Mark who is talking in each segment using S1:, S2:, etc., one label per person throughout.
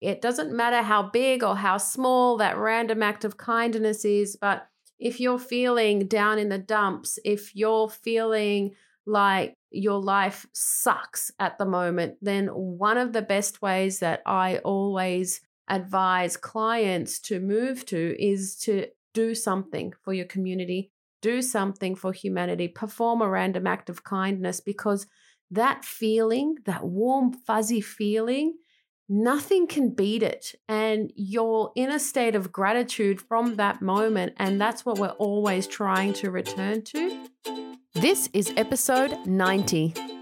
S1: It doesn't matter how big or how small that random act of kindness is, but if you're feeling down in the dumps, if you're feeling like your life sucks at the moment, then one of the best ways that I always advise clients to move to is to do something for your community, do something for humanity, perform a random act of kindness because that feeling, that warm, fuzzy feeling, nothing can beat it. And you're in a state of gratitude from that moment. And that's what we're always trying to return to. This is episode 90.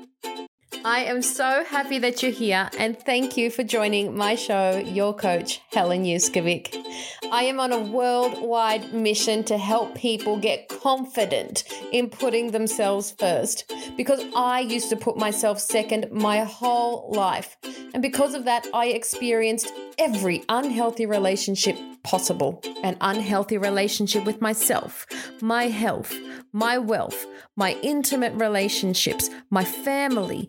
S1: I am so happy that you're here and thank you for joining my show, Your Coach, Helen Yuskovic. I am on a worldwide mission to help people get confident in putting themselves first because I used to put myself second my whole life. And because of that, I experienced every unhealthy relationship possible an unhealthy relationship with myself, my health, my wealth, my intimate relationships, my family,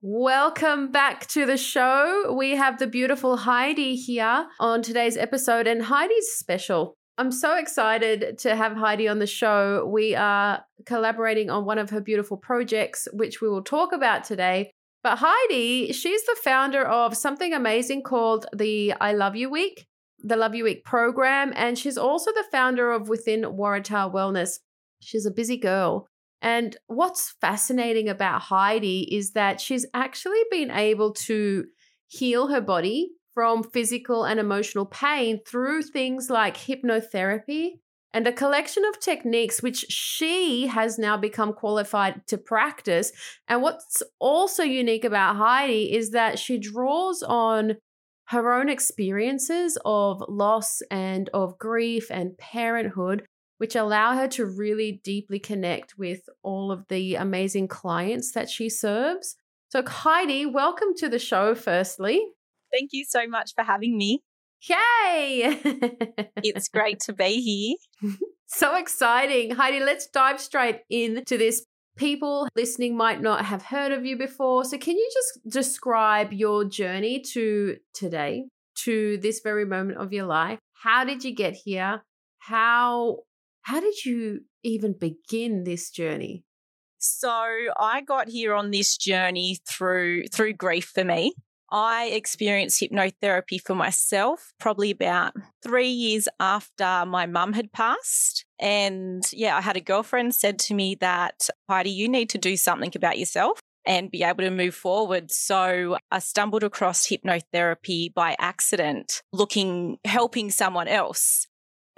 S1: Welcome back to the show. We have the beautiful Heidi here on today's episode, and Heidi's special. I'm so excited to have Heidi on the show. We are collaborating on one of her beautiful projects, which we will talk about today. But Heidi, she's the founder of something amazing called the I Love You Week the Love You Week program, and she's also the founder of Within Waratah Wellness. She's a busy girl. And what's fascinating about Heidi is that she's actually been able to heal her body from physical and emotional pain through things like hypnotherapy and a collection of techniques which she has now become qualified to practice. And what's also unique about Heidi is that she draws on her own experiences of loss and of grief and parenthood, which allow her to really deeply connect with all of the amazing clients that she serves. So, Heidi, welcome to the show, firstly.
S2: Thank you so much for having me.
S1: Yay!
S2: it's great to be here.
S1: so exciting. Heidi, let's dive straight into this people listening might not have heard of you before. So, can you just describe your journey to today, to this very moment of your life? How did you get here? How how did you even begin this journey?
S2: So I got here on this journey through through grief for me. I experienced hypnotherapy for myself probably about three years after my mum had passed. And yeah, I had a girlfriend said to me that, Heidi, you need to do something about yourself and be able to move forward. So I stumbled across hypnotherapy by accident, looking, helping someone else.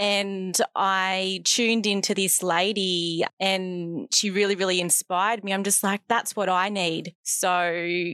S2: And I tuned into this lady and she really, really inspired me. I'm just like, that's what I need. So,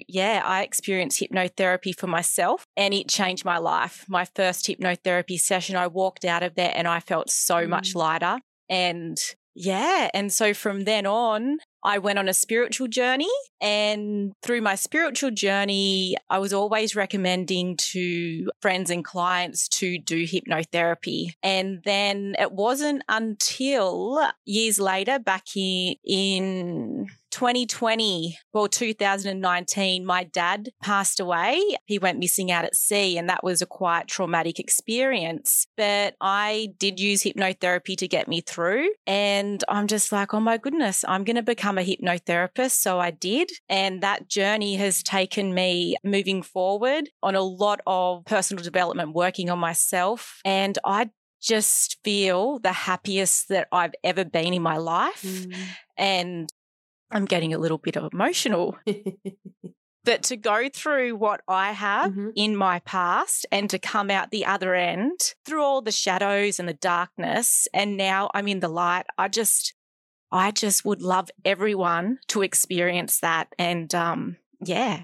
S2: yeah, I experienced hypnotherapy for myself and it changed my life. My first hypnotherapy session, I walked out of there and I felt so mm. much lighter. And yeah. And so from then on, I went on a spiritual journey. And through my spiritual journey, I was always recommending to friends and clients to do hypnotherapy. And then it wasn't until years later, back in 2020 or 2019, my dad passed away. He went missing out at sea, and that was a quite traumatic experience. But I did use hypnotherapy to get me through. And I'm just like, oh my goodness, I'm going to become a hypnotherapist. So I did. And that journey has taken me moving forward on a lot of personal development, working on myself. And I just feel the happiest that I've ever been in my life. Mm. And I'm getting a little bit emotional. but to go through what I have mm-hmm. in my past and to come out the other end through all the shadows and the darkness, and now I'm in the light, I just, I just would love everyone to experience that. And um, yeah.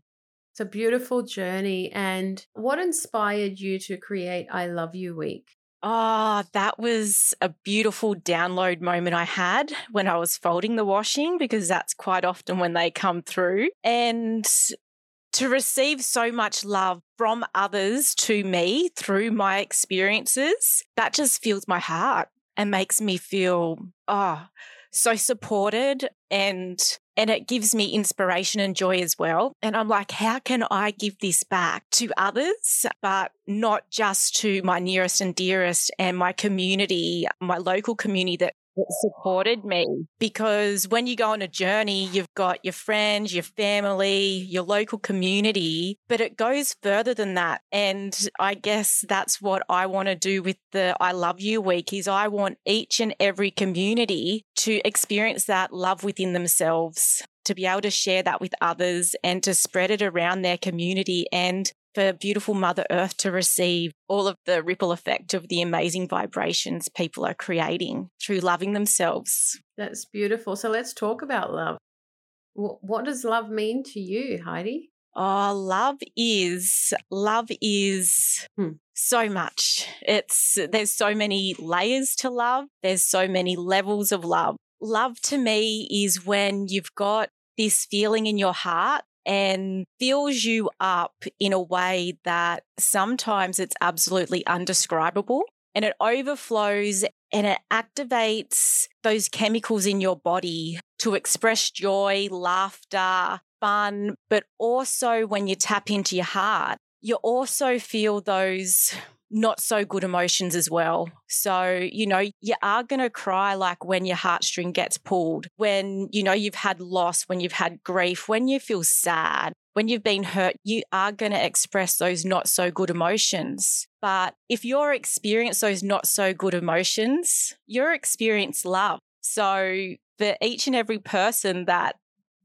S1: It's a beautiful journey. And what inspired you to create I Love You Week?
S2: Oh, that was a beautiful download moment I had when I was folding the washing because that's quite often when they come through. And to receive so much love from others to me through my experiences, that just fills my heart and makes me feel, oh, so supported and and it gives me inspiration and joy as well. And I'm like, how can I give this back to others, but not just to my nearest and dearest and my community, my local community that supported me because when you go on a journey, you've got your friends, your family, your local community, but it goes further than that. And I guess that's what I want to do with the I Love You week is I want each and every community to experience that love within themselves to be able to share that with others and to spread it around their community and for beautiful Mother Earth to receive all of the ripple effect of the amazing vibrations people are creating through loving themselves.
S1: That's beautiful. So let's talk about love. What does love mean to you, Heidi?
S2: Oh, love is love is hmm. so much. It's there's so many layers to love. There's so many levels of love. Love to me is when you've got this feeling in your heart and fills you up in a way that sometimes it's absolutely undescribable and it overflows and it activates those chemicals in your body to express joy, laughter, fun, but also when you tap into your heart, you also feel those not so good emotions as well. So, you know, you are going to cry like when your heartstring gets pulled, when, you know, you've had loss, when you've had grief, when you feel sad, when you've been hurt, you are going to express those not so good emotions. But if you're experience those not so good emotions, you're experience love. So for each and every person that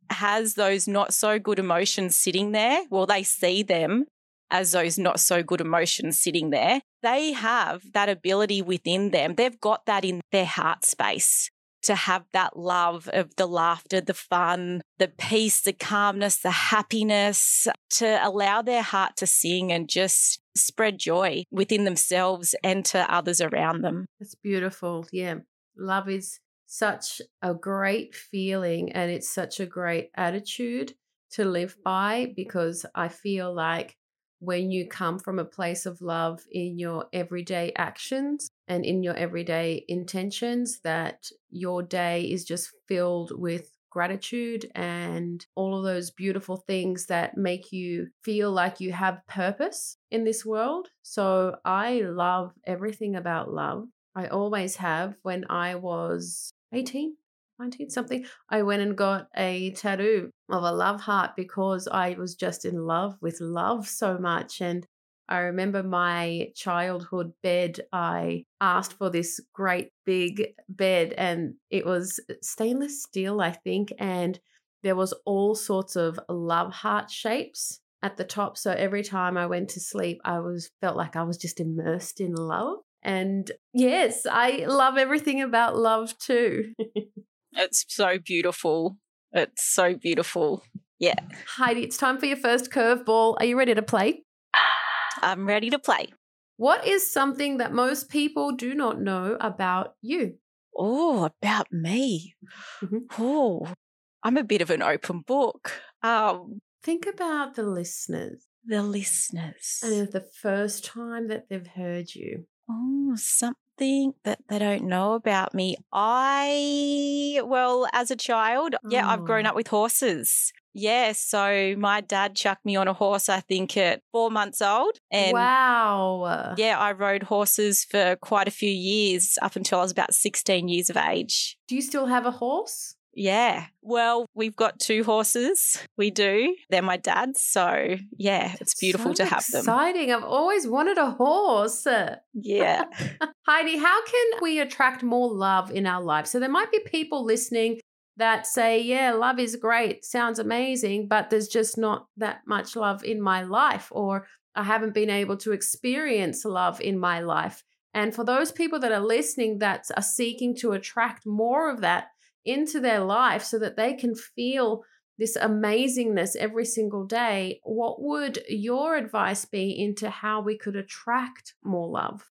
S2: has those not so good emotions sitting there, well, they see them as those not so good emotions sitting there, they have that ability within them. They've got that in their heart space to have that love of the laughter, the fun, the peace, the calmness, the happiness, to allow their heart to sing and just spread joy within themselves and to others around them.
S1: It's beautiful. Yeah. Love is such a great feeling and it's such a great attitude to live by because I feel like when you come from a place of love in your everyday actions and in your everyday intentions, that your day is just filled with gratitude and all of those beautiful things that make you feel like you have purpose in this world. So I love everything about love. I always have when I was 18. 19 something, I went and got a tattoo of a love heart because I was just in love with love so much. And I remember my childhood bed, I asked for this great big bed, and it was uh, stainless steel, I think. And there was all sorts of love heart shapes at the top. So every time I went to sleep, I was felt like I was just immersed in love. And yes, I love everything about love too.
S2: it's so beautiful. It's so beautiful. Yeah.
S1: Heidi, it's time for your first curveball. Are you ready to play?
S2: I'm ready to play.
S1: What is something that most people do not know about you?
S2: Oh, about me. Mm-hmm. Oh, I'm a bit of an open book. Um,
S1: Think about the listeners.
S2: The listeners.
S1: And it's the first time that they've heard you.
S2: Oh, something that they don't know about me. I, well, as a child, oh. yeah, I've grown oh. up with horses. Yeah, so my dad chucked me on a horse, I think, at four months old.
S1: And wow.
S2: Yeah, I rode horses for quite a few years up until I was about 16 years of age.
S1: Do you still have a horse?
S2: Yeah. Well, we've got two horses. We do. They're my dad's. So, yeah, it's beautiful
S1: so
S2: to have
S1: exciting.
S2: them.
S1: Exciting. I've always wanted a horse.
S2: Yeah.
S1: Heidi, how can we attract more love in our lives? So, there might be people listening that say, yeah, love is great, sounds amazing, but there's just not that much love in my life, or I haven't been able to experience love in my life. And for those people that are listening that are seeking to attract more of that into their life so that they can feel this amazingness every single day, what would your advice be into how we could attract more love?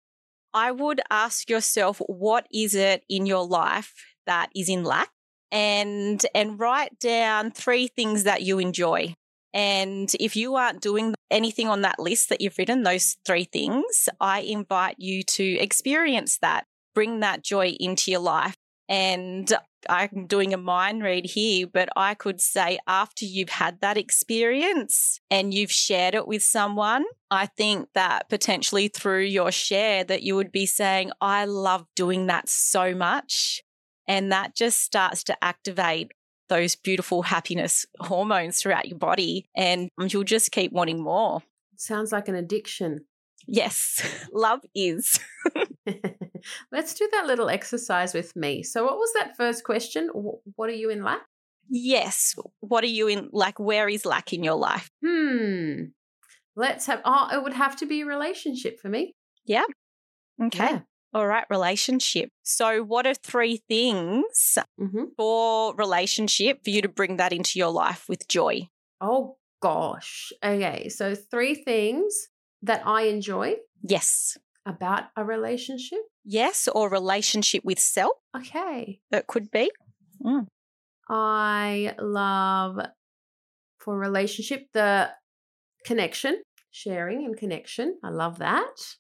S2: I would ask yourself, what is it in your life that is in lack? and and write down three things that you enjoy. And if you aren't doing anything on that list that you've written, those three things, I invite you to experience that, bring that joy into your life. And I'm doing a mind read here, but I could say after you've had that experience and you've shared it with someone, I think that potentially through your share that you would be saying, I love doing that so much. And that just starts to activate those beautiful happiness hormones throughout your body. And you'll just keep wanting more.
S1: Sounds like an addiction.
S2: Yes, love is.
S1: Let's do that little exercise with me. So, what was that first question? What are you in lack?
S2: Yes. What are you in like? Where is lack in your life?
S1: Hmm. Let's have, oh, it would have to be a relationship for me.
S2: Yeah. Okay. Yeah. All right, relationship. So, what are three things mm-hmm. for relationship for you to bring that into your life with joy?
S1: Oh, gosh. Okay. So, three things that I enjoy.
S2: Yes.
S1: About a relationship.
S2: Yes, or relationship with self.
S1: Okay.
S2: That could be. Mm.
S1: I love for relationship the connection, sharing and connection. I love that.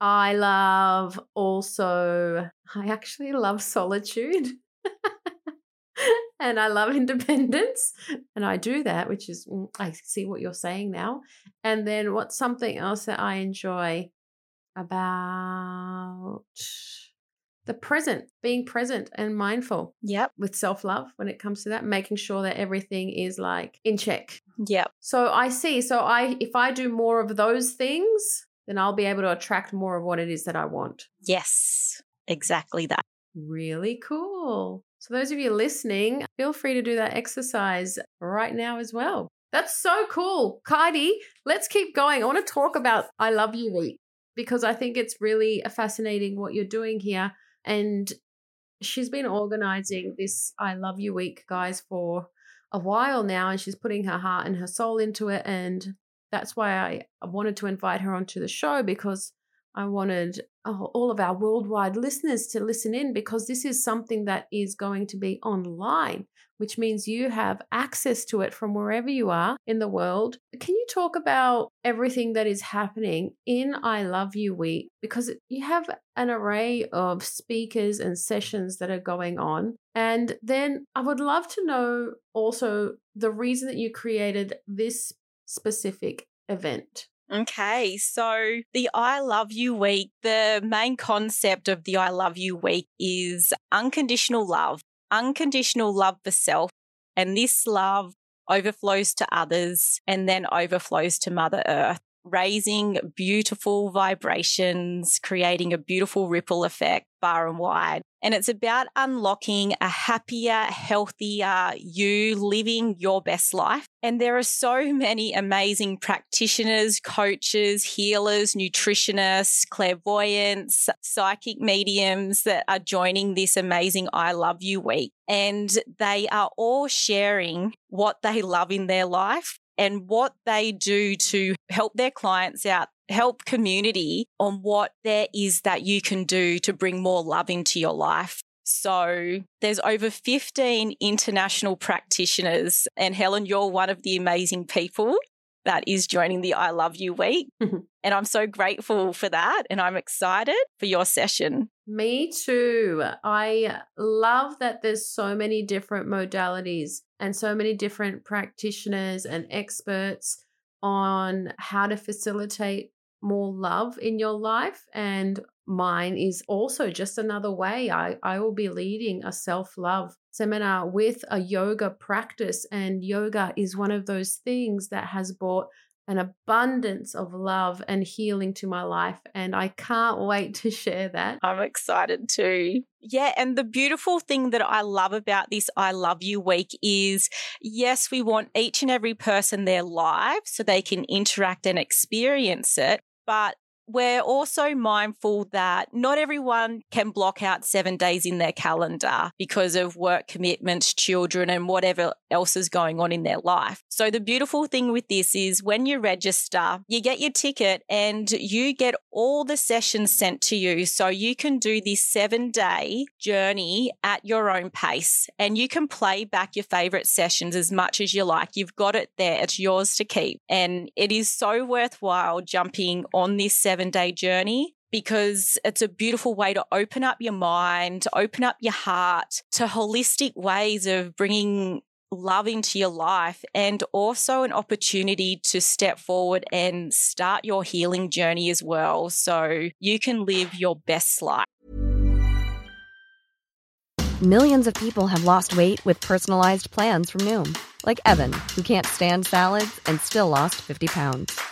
S1: I love also, I actually love solitude. and I love independence. And I do that, which is, mm, I see what you're saying now. And then what's something else that I enjoy about the present, being present and mindful.
S2: Yep.
S1: With self love when it comes to that, making sure that everything is like in check.
S2: Yep.
S1: So I see. So I, if I do more of those things, then I'll be able to attract more of what it is that I want.
S2: Yes, exactly that.
S1: Really cool. So, those of you listening, feel free to do that exercise right now as well. That's so cool. Heidi, let's keep going. I want to talk about I Love You Week because I think it's really fascinating what you're doing here. And she's been organizing this I Love You Week, guys, for a while now. And she's putting her heart and her soul into it. And that's why I, wanted to invite her onto the show because I wanted all of our worldwide listeners to listen in because this is something that is going to be online, which means you have access to it from wherever you are in the world. Can you talk about everything that is happening in I Love You Week? Because you have an array of speakers and sessions that are going on. And then I would love to know also the reason that you created this specific event?
S2: Okay, so the I Love You Week, the main concept of the I Love You Week is unconditional love. Unconditional love for self. And this love overflows to others and then overflows to Mother Earth raising beautiful vibrations, creating a beautiful ripple effect far and wide. And it's about unlocking a happier, healthier you living your best life. And there are so many amazing practitioners, coaches, healers, nutritionists, clairvoyants, psychic mediums that are joining this amazing I Love You week. And they are all sharing what they love in their life and what they do to help their clients out, help community on what there is that you can do to bring more love into your life. So there's over 15 international practitioners and Helen, you're one of the amazing people that is joining the I Love You week. and I'm so grateful for that. And I'm excited for your session.
S1: Me too. I love that there's so many different modalities and so many different practitioners and experts on how to facilitate more love in your life. And mine is also just another way. I, I will be leading a self love seminar with a yoga practice. And yoga is one of those things that has brought an abundance of love and healing to my life. And I can't wait to share that.
S2: I'm excited too. Yeah. And the beautiful thing that I love about this I Love You week is yes, we want each and every person their live so they can interact and experience it. But we're also mindful that not everyone can block out seven days in their calendar because of work commitments, children, and whatever else is going on in their life. So, the beautiful thing with this is when you register, you get your ticket and you get all the sessions sent to you. So, you can do this seven day journey at your own pace and you can play back your favorite sessions as much as you like. You've got it there, it's yours to keep. And it is so worthwhile jumping on this seven day journey because it's a beautiful way to open up your mind, open up your heart to holistic ways of bringing love into your life and also an opportunity to step forward and start your healing journey as well so you can live your best life.
S3: Millions of people have lost weight with personalized plans from Noom, like Evan, who can't stand salads and still lost 50 pounds.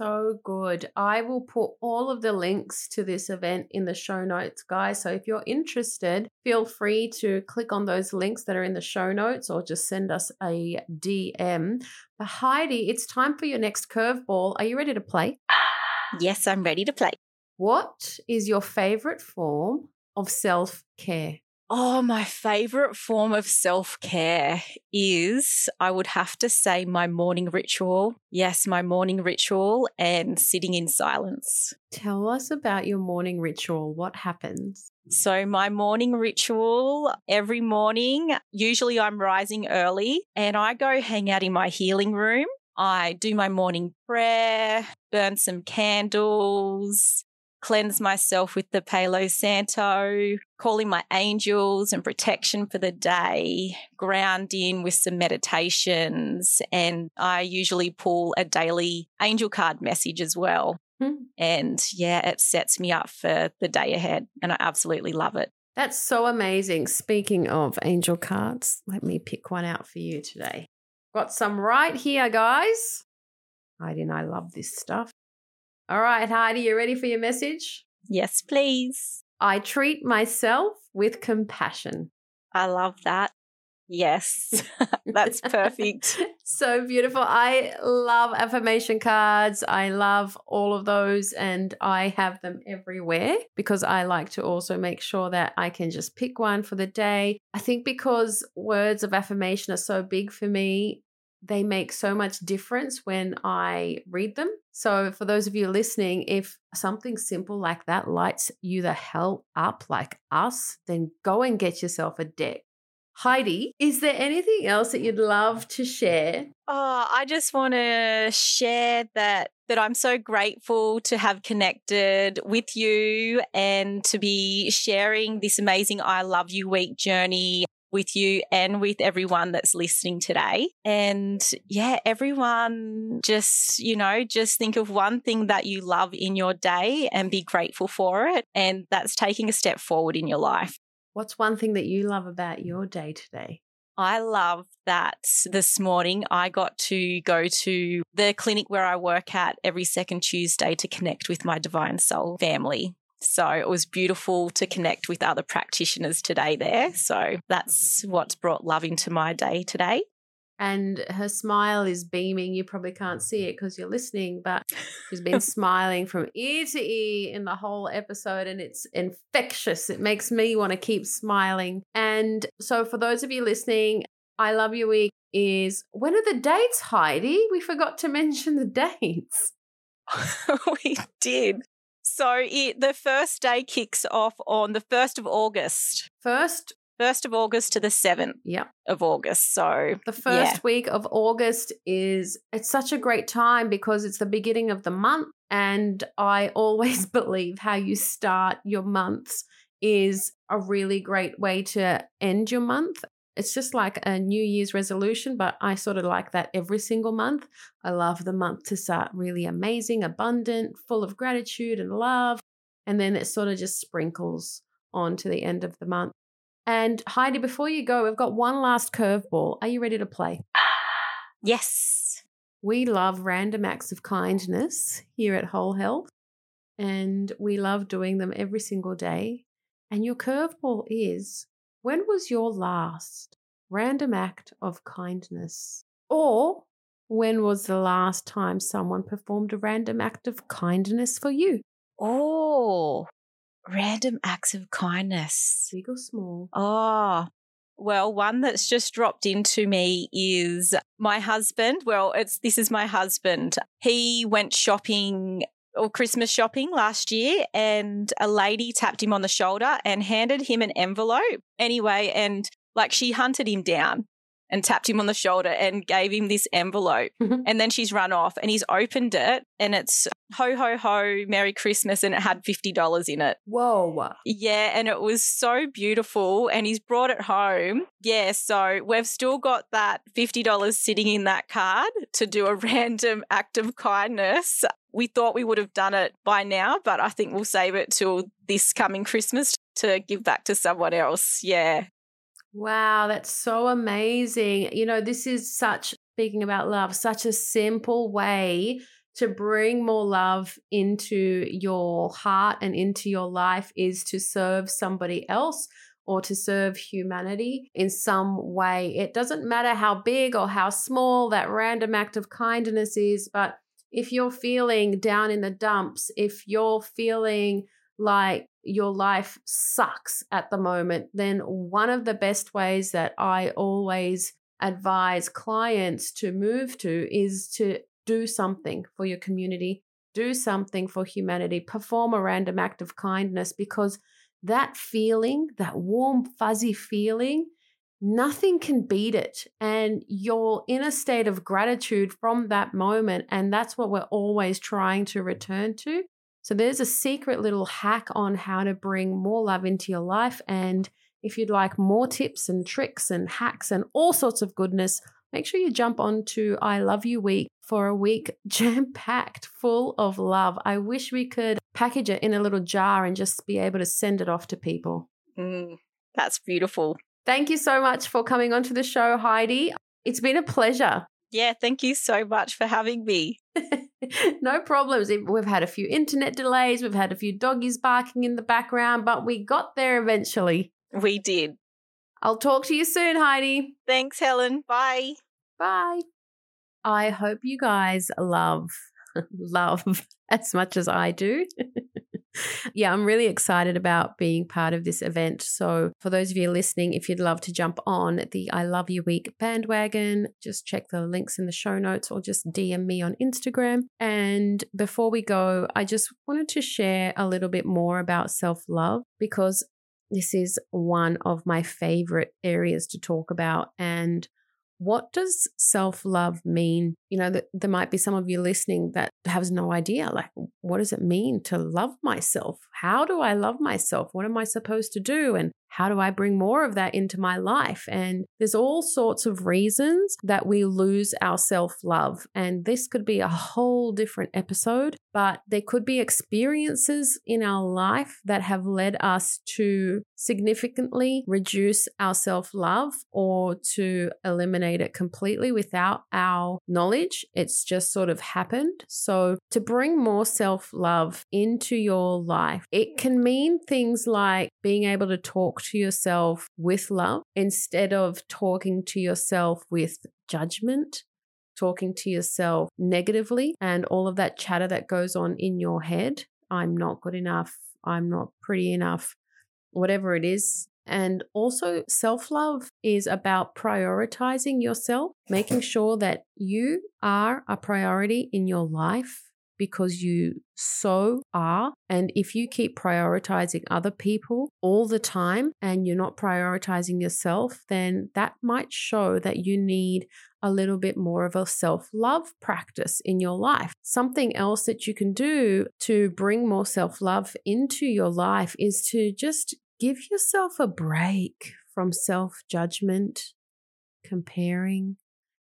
S1: So good. I will put all of the links to this event in the show notes, guys. So if you're interested, feel free to click on those links that are in the show notes or just send us a DM. But Heidi, it's time for your next curveball. Are you ready to play?
S2: Yes, I'm ready to play.
S1: What is your favorite form of self care?
S2: Oh, my favorite form of self care is, I would have to say, my morning ritual. Yes, my morning ritual and sitting in silence.
S1: Tell us about your morning ritual. What happens?
S2: So, my morning ritual every morning, usually I'm rising early and I go hang out in my healing room. I do my morning prayer, burn some candles, cleanse myself with the Palo Santo, calling my angels and protection for the day, ground in with some meditations, and I usually pull a daily angel card message as well.
S1: Hmm.
S2: And yeah, it sets me up for the day ahead, and I absolutely love it.
S1: That's so amazing. Speaking of angel cards, let me pick one out for you today. Got some right here, guys. Heidi and I love this stuff. All right, Heidi, you ready for your message?
S2: Yes, please.
S1: I treat myself with compassion.
S2: I love that. Yes, that's perfect.
S1: so beautiful. I love affirmation cards. I love all of those, and I have them everywhere because I like to also make sure that I can just pick one for the day. I think because words of affirmation are so big for me, they make so much difference when I read them. So, for those of you listening, if something simple like that lights you the hell up, like us, then go and get yourself a deck. Heidi, is there anything else that you'd love to share?
S2: Oh, I just want to share that that I'm so grateful to have connected with you and to be sharing this amazing I love you week journey with you and with everyone that's listening today. And yeah, everyone just, you know, just think of one thing that you love in your day and be grateful for it. And that's taking a step forward in your life.
S1: What's one thing that you love about your day today?
S2: I love that this morning I got to go to the clinic where I work at every second Tuesday to connect with my Divine Soul family. So it was beautiful to connect with other practitioners today there. So that's what's brought love into my day today.
S1: And her smile is beaming. You probably can't see it because you're listening, but she's been smiling from ear to ear in the whole episode, and it's infectious. It makes me want to keep smiling. And so, for those of you listening, I Love You Week is when are the dates, Heidi? We forgot to mention the dates.
S2: we did. So it, the first day kicks off on the 1st of August.
S1: First
S2: 1st of August to the 7th
S1: yeah.
S2: of August. So
S1: the first
S2: yeah.
S1: week of August is it's such a great time because it's the beginning of the month and I always believe how you start your months is a really great way to end your month it's just like a New Year's resolution, but I sort of like that every single month. I love the month to start really amazing, abundant, full of gratitude and love. And then it sort of just sprinkles on to the end of the month. And Heidi, before you go, we've got one last curveball. Are you ready to play?
S2: yes.
S1: We love random acts of kindness here at Whole Health, and we love doing them every single day. And your curveball is when was your last random act of kindness? Or when was the last time someone performed a random act of kindness for you?
S2: Oh, random acts of kindness.
S1: Big or small?
S2: Oh, well, one that's just dropped into me is my husband. Well, it's this is my husband. He went shopping or Christmas shopping last year, and a lady tapped him on the shoulder and handed him an envelope anyway. And like she hunted him down and tapped him on the shoulder and gave him this envelope.
S1: Mm-hmm.
S2: and then she's run off and he's opened it and it's ho, ho, ho, Merry Christmas. And it had $50 in it.
S1: Whoa.
S2: Yeah. And it was so beautiful. And he's brought it home. Yeah. So we've still got that $50 sitting in that card to do a random act of kindness. We thought we would have done it by now, but I think we'll save it till this coming Christmas to give back to someone else. Yeah.
S1: Wow, that's so amazing. You know, this is such, speaking about love, such a simple way to bring more love into your heart and into your life is to serve somebody else or to serve humanity in some way. It doesn't matter how big or how small that random act of kindness is, but if you're feeling down in the dumps, if you're feeling like your life sucks at the moment, then one of the best ways that I always advise clients to move to is to do something for your community, do something for humanity, perform a random act of kindness because that feeling, that warm, fuzzy feeling, nothing can beat it. And you're in a state of gratitude from that moment. And that's what we're always trying to return to. So there's a secret little hack on how to bring more love into your life. And if you'd like more tips and tricks and hacks and all sorts of goodness, make sure you jump onto I Love You Week for a week jam packed full of love. I wish we could package it in a little jar and just be able to send it off to people.
S2: Mm, that's beautiful.
S1: Thank you so much for coming onto the show, Heidi. It's been a pleasure.
S2: Yeah, thank you so much for having me.
S1: no problems. We've had a few internet delays, we've had a few doggies barking in the background, but we got there eventually.
S2: We did.
S1: I'll talk to you soon, Heidi.
S2: Thanks, Helen. Bye.
S1: Bye. I hope you guys love love as much as I do. Yeah, I'm really excited about being part of this event. So, for those of you listening, if you'd love to jump on the I Love You Week bandwagon, just check the links in the show notes or just DM me on Instagram. And before we go, I just wanted to share a little bit more about self love because this is one of my favorite areas to talk about. And what does self love mean? You know, that there might be some of you listening that has no idea. Like, what does it mean to love myself? How do I love myself? What am I supposed to do? And how do I bring more of that into my life? And there's all sorts of reasons that we lose our self love. And this could be a whole different episode, but there could be experiences in our life that have led us to significantly reduce our self love or to eliminate it completely without our knowledge. It's just sort of happened. So, to bring more self love into your life, it can mean things like being able to talk to yourself with love instead of talking to yourself with judgment, talking to yourself negatively, and all of that chatter that goes on in your head. I'm not good enough. I'm not pretty enough. Whatever it is, and also, self love is about prioritizing yourself, making sure that you are a priority in your life because you so are. And if you keep prioritizing other people all the time and you're not prioritizing yourself, then that might show that you need a little bit more of a self love practice in your life. Something else that you can do to bring more self love into your life is to just give yourself a break from self judgment, comparing,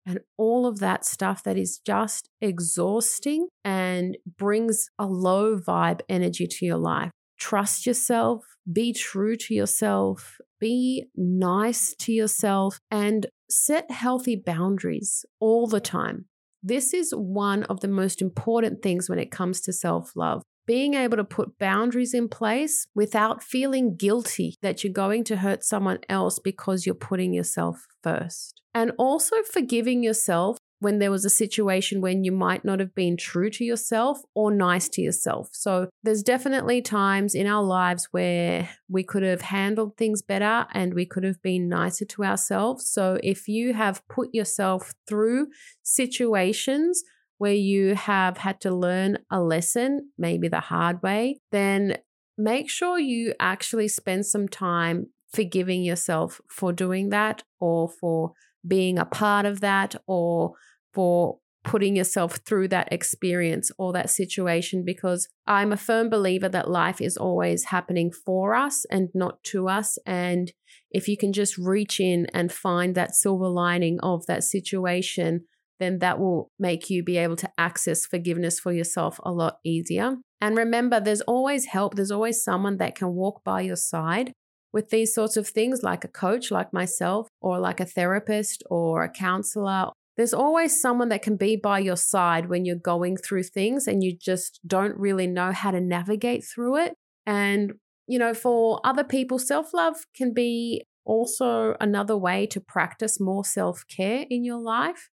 S1: and all of that stuff that is just exhausting and brings a low vibe energy to your life. Trust yourself, be true to yourself, be nice to yourself, and set healthy boundaries all the time. This is one of the most important things when it comes to self love being able to put boundaries in place without feeling guilty that you're going to hurt someone else because you're putting yourself first. And also forgiving yourself when there was a situation when you might not have been true to yourself or nice to yourself. So there's definitely times in our lives where we could have handled things better and we could have been nicer to ourselves. So if you have put yourself through situations where you have had to learn a lesson, maybe the hard way, then make sure you actually spend some time forgiving yourself for doing that or for being a part of that or for putting yourself through that experience or that situation because I'm a firm believer that life is always happening for us and not to us. And if you can just reach in and find that silver lining of that situation, then that will make you be able to access forgiveness for yourself a lot easier. And remember, there's always help, there's always someone that can walk by your side with these sorts of things, like a coach like myself, or like a therapist or a counselor. There's always someone that can be by your side when you're going through things and you just don't really know how to navigate through it. And, you know, for other people, self love can be also another way to practice more self care in your life.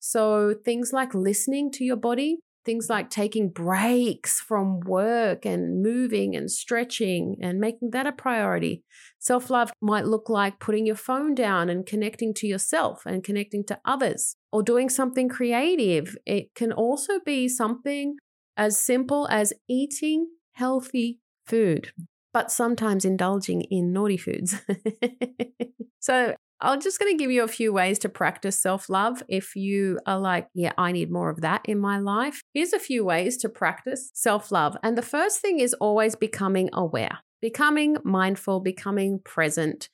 S1: So, things like listening to your body, things like taking breaks from work and moving and stretching and making that a priority. Self love might look like putting your phone down and connecting to yourself and connecting to others or doing something creative. It can also be something as simple as eating healthy food, but sometimes indulging in naughty foods. so, I'm just going to give you a few ways to practice self love. If you are like, yeah, I need more of that in my life, here's a few ways to practice self love. And the first thing is always becoming aware, becoming mindful, becoming present,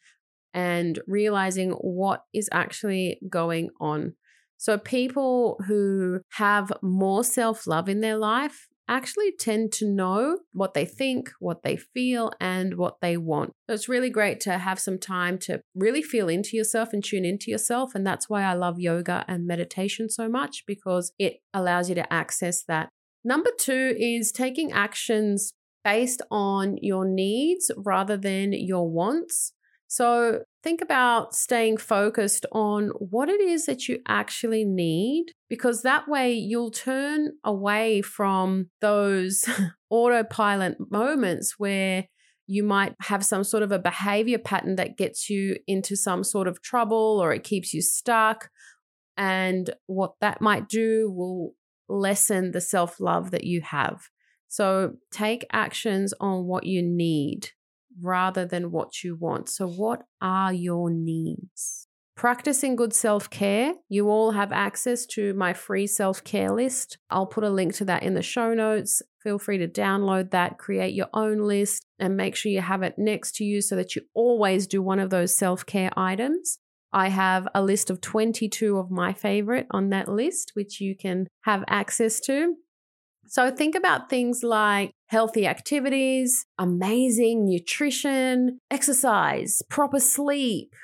S1: and realizing what is actually going on. So, people who have more self love in their life actually tend to know what they think, what they feel, and what they want. So it's really great to have some time to really feel into yourself and tune into yourself. And that's why I love yoga and meditation so much because it allows you to access that. Number two is taking actions based on your needs rather than your wants. So think about staying focused on what it is that you actually need, because that way you'll turn away from those autopilot moments where you might have some sort of a behavior pattern that gets you into some sort of trouble or it keeps you stuck. And what that might do will lessen the self love that you have. So take actions on what you need rather than what you want. So, what are your needs? Practicing good self care. You all have access to my free self care list. I'll put a link to that in the show notes. Feel free to download that, create your own list, and make sure you have it next to you so that you always do one of those self care items. I have a list of 22 of my favorite on that list, which you can have access to. So think about things like healthy activities, amazing nutrition, exercise, proper sleep,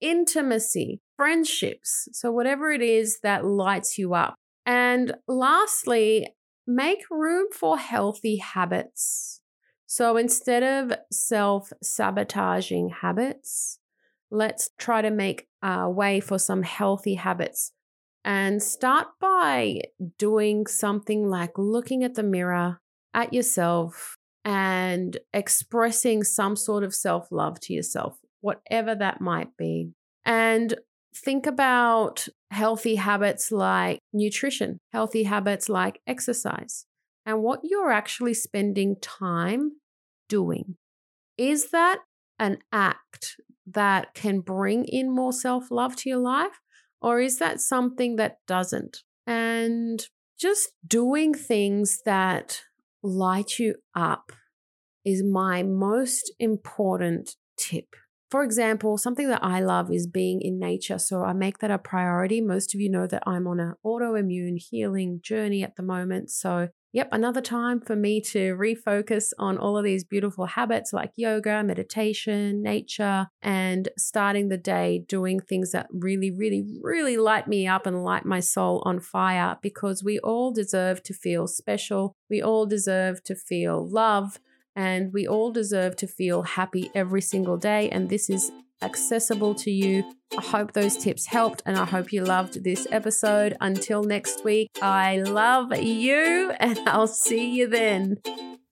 S1: intimacy, friendships. So, whatever it is that lights you up. And lastly, make room for healthy habits. So, instead of self sabotaging habits, let's try to make a way for some healthy habits. And start by doing something like looking at the mirror at yourself and expressing some sort of self love to yourself whatever that might be. And think about healthy habits like nutrition, healthy habits like exercise, and what you're actually spending time doing. Is that an act that can bring in more self love to your life? Or is that something that doesn't? And just doing things that light you up is my most important tip. For example, something that I love is being in nature. So I make that a priority. Most of you know that I'm on an autoimmune healing journey at the moment. So, yep, another time for me to refocus on all of these beautiful habits like yoga, meditation, nature, and starting the day doing things that really, really, really light me up and light my soul on fire because we all deserve to feel special. We all deserve to feel love and we all deserve to feel happy every single day. And this is accessible to you. I hope those tips helped and I hope you loved this episode. Until next week, I love you and I'll see you then.